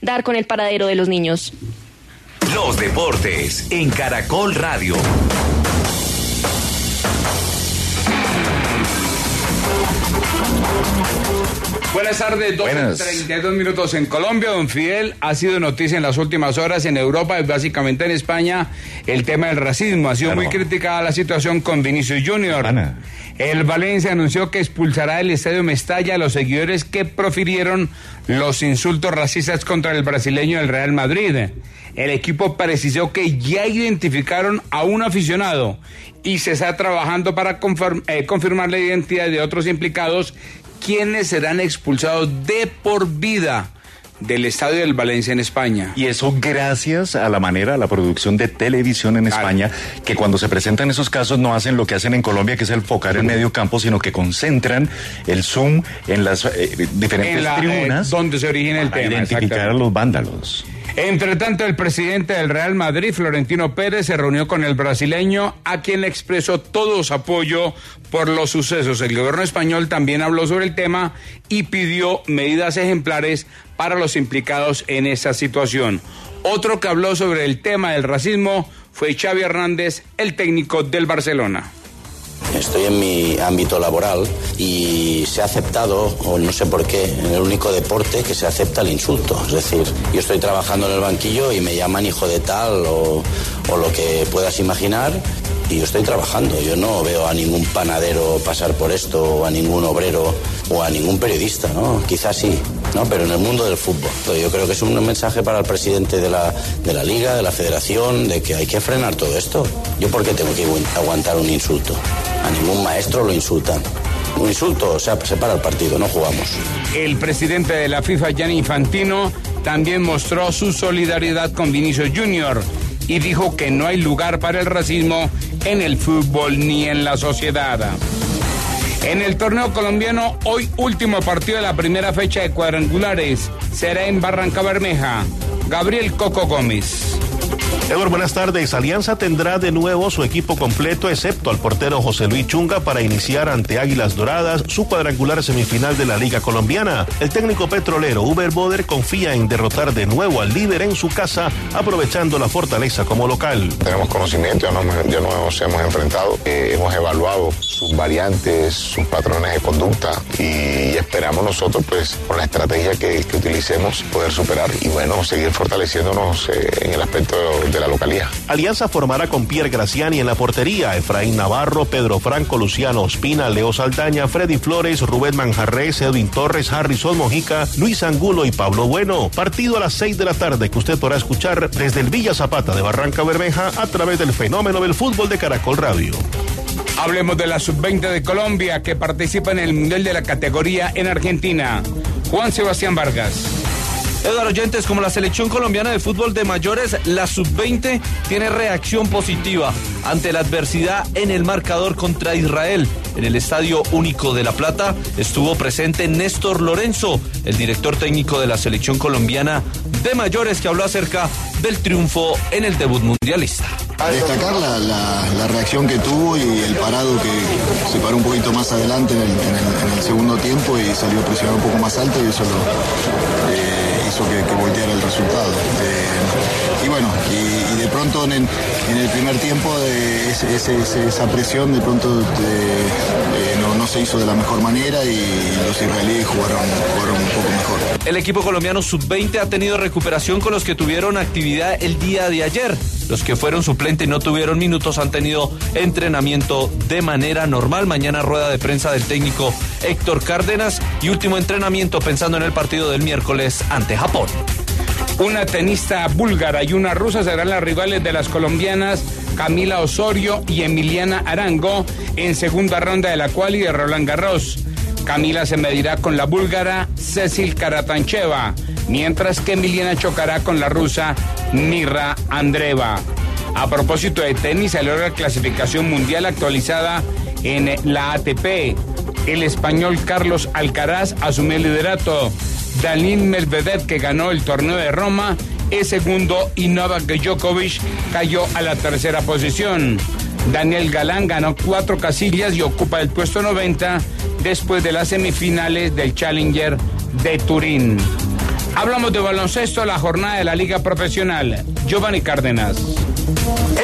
dar con el paradero de los niños. Los deportes en Caracol Radio. Buenas tardes, 32 minutos en Colombia. Don Fidel ha sido noticia en las últimas horas en Europa y básicamente en España el tema del racismo. Ha sido muy criticada la situación con Vinicius Junior. El Valencia anunció que expulsará del estadio Mestalla a los seguidores que profirieron los insultos racistas contra el brasileño del Real Madrid. El equipo precisó que ya identificaron a un aficionado y se está trabajando para eh, confirmar la identidad de otros implicados quienes serán expulsados de por vida del Estadio del Valencia en España. Y eso gracias a la manera, a la producción de televisión en España, que cuando se presentan esos casos no hacen lo que hacen en Colombia, que es el focar en medio campo, sino que concentran el zoom en las eh, diferentes eh, tribunas. donde se origina el tema. Identificar a los vándalos. Entre tanto, el presidente del Real Madrid, Florentino Pérez, se reunió con el brasileño, a quien le expresó todo su apoyo por los sucesos. El gobierno español también habló sobre el tema y pidió medidas ejemplares para los implicados en esa situación. Otro que habló sobre el tema del racismo fue Xavi Hernández, el técnico del Barcelona. Estoy en mi ámbito laboral y se ha aceptado, o no sé por qué, en el único deporte que se acepta el insulto. Es decir, yo estoy trabajando en el banquillo y me llaman hijo de tal o, lo que puedas imaginar y yo estoy trabajando. Yo no veo a ningún panadero pasar por esto, o a ningún obrero, o a ningún periodista, ¿no? Quizás sí, ¿no? Pero en el mundo del fútbol. Yo creo que es un mensaje para el presidente de la, de la liga, de la federación, de que hay que frenar todo esto. ¿Yo por qué tengo que aguantar un insulto? A ningún maestro lo insultan. Un insulto, o sea, se para el partido, no jugamos. El presidente de la FIFA, Gianni Infantino, también mostró su solidaridad con Vinicius Junior y dijo que no hay lugar para el racismo en el fútbol ni en la sociedad. En el torneo colombiano, hoy último partido de la primera fecha de cuadrangulares será en Barranca Bermeja. Gabriel Coco Gómez. Eduardo, buenas tardes. Alianza tendrá de nuevo su equipo completo, excepto al portero José Luis Chunga, para iniciar ante Águilas Doradas su cuadrangular semifinal de la Liga Colombiana. El técnico petrolero Uber Boder confía en derrotar de nuevo al líder en su casa, aprovechando la fortaleza como local. Tenemos conocimiento, ya, nos hemos enfrentado, eh, hemos evaluado sus variantes, sus patrones de conducta y esperamos nosotros, pues, con la estrategia que, utilicemos, poder superar y, bueno, seguir fortaleciéndonos eh, en el aspecto de la localidad. Alianza formará con Pierre Graciani en la portería, Efraín Navarro, Pedro Franco, Luciano Ospina, Leo Saldaña, Freddy Flores, Rubén Manjarres, Edwin Torres, Harrison Mojica, Luis Angulo y Pablo Bueno. Partido a las 6 de la tarde que usted podrá escuchar desde el Villa Zapata de Barranca Bermeja a través del fenómeno del fútbol de Caracol Radio. Hablemos de la sub-20 de Colombia que participa en el Mundial de la categoría en Argentina. Juan Sebastián Vargas. Eduardo Oyentes, como la selección colombiana de fútbol de mayores, la sub-20 tiene reacción positiva ante la adversidad en el marcador contra Israel. En el Estadio Único de La Plata estuvo presente Néstor Lorenzo, el director técnico de la selección colombiana de mayores, que habló acerca del triunfo en el debut mundialista. A destacar la, reacción que tuvo y el parado que se paró un poquito más adelante en el, segundo tiempo y salió presionado un poco más alto y eso lo... Eh, que, que volteara el resultado. Eh, y bueno, y, de pronto en el, primer tiempo eh, esa presión de pronto eh, no, se hizo de la mejor manera y los israelíes jugaron, jugaron un poco mejor. El equipo colombiano sub-20 ha tenido recuperación con los que tuvieron actividad el día de ayer. Los que fueron suplente y no tuvieron minutos han tenido entrenamiento de manera normal. Mañana rueda de prensa del técnico Héctor Cárdenas y último entrenamiento pensando en el partido del miércoles ante Japón. Una tenista búlgara y una rusa serán las rivales de las colombianas Camila Osorio y Emiliana Arango en segunda ronda de la cual y de Roland Garros. Camila se medirá con la búlgara Cecil Karatancheva, mientras que Emiliana chocará con la rusa Nira Andreva. A propósito de tenis, salió la clasificación mundial actualizada en la ATP. El español Carlos Alcaraz asumió el liderato. Dalín Medvedev, que ganó el torneo de Roma, es segundo y Novak Djokovic cayó a la tercera posición. Daniel Galán ganó cuatro casillas y ocupa el puesto 90 después de las semifinales del Challenger de Turín. Hablamos de baloncesto, la jornada de la Liga Profesional. Giovanni Cárdenas.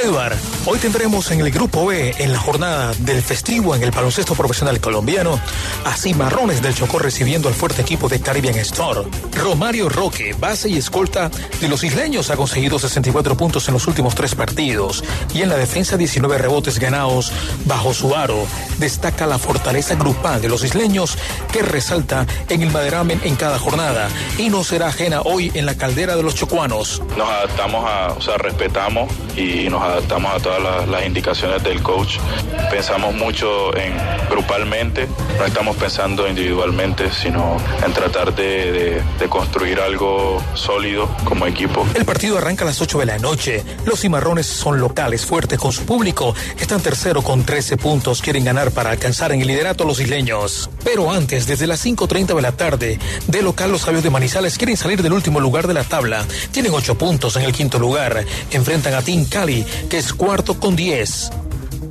Edward, hoy tendremos en el Grupo B, en la jornada del festivo en el baloncesto profesional colombiano, a Cimarrones del Chocó recibiendo al fuerte equipo de Caribbean Store. Romario Roque, base y escolta de los isleños, ha conseguido 64 puntos en los últimos tres partidos y en la defensa 19 rebotes ganados bajo su aro. Destaca la fortaleza grupal de los isleños que resalta en el maderamen en cada jornada y no será ajena hoy en la caldera de los chocuanos. Nos adaptamos a, o sea, respetamos y nos adaptamos a todas las, indicaciones del coach. Pensamos mucho en grupalmente, no estamos pensando individualmente, sino en tratar de, construir algo sólido como equipo. El partido arranca a las 8 de la noche. Los cimarrones son locales, fuertes con su público. Están tercero con 13 puntos. Quieren ganar para alcanzar en el liderato los isleños. Pero antes, desde las 5.30 de la tarde, de local los sabios de Manizales quieren salir del último lugar de la tabla. Tienen 8 puntos en el quinto lugar. Enfrentan a Team Cali, que es cuarto con 10.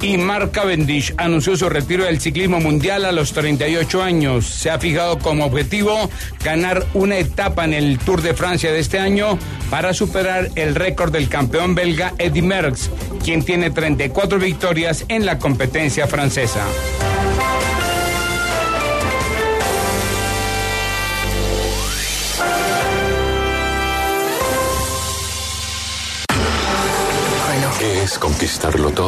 Y Mark Cavendish anunció su retiro del ciclismo mundial a los 38 años. Se ha fijado como objetivo ganar una etapa en el Tour de Francia de este año para superar el récord del campeón belga Eddy Merckx, quien tiene 34 victorias en la competencia francesa. Conquistarlo todo?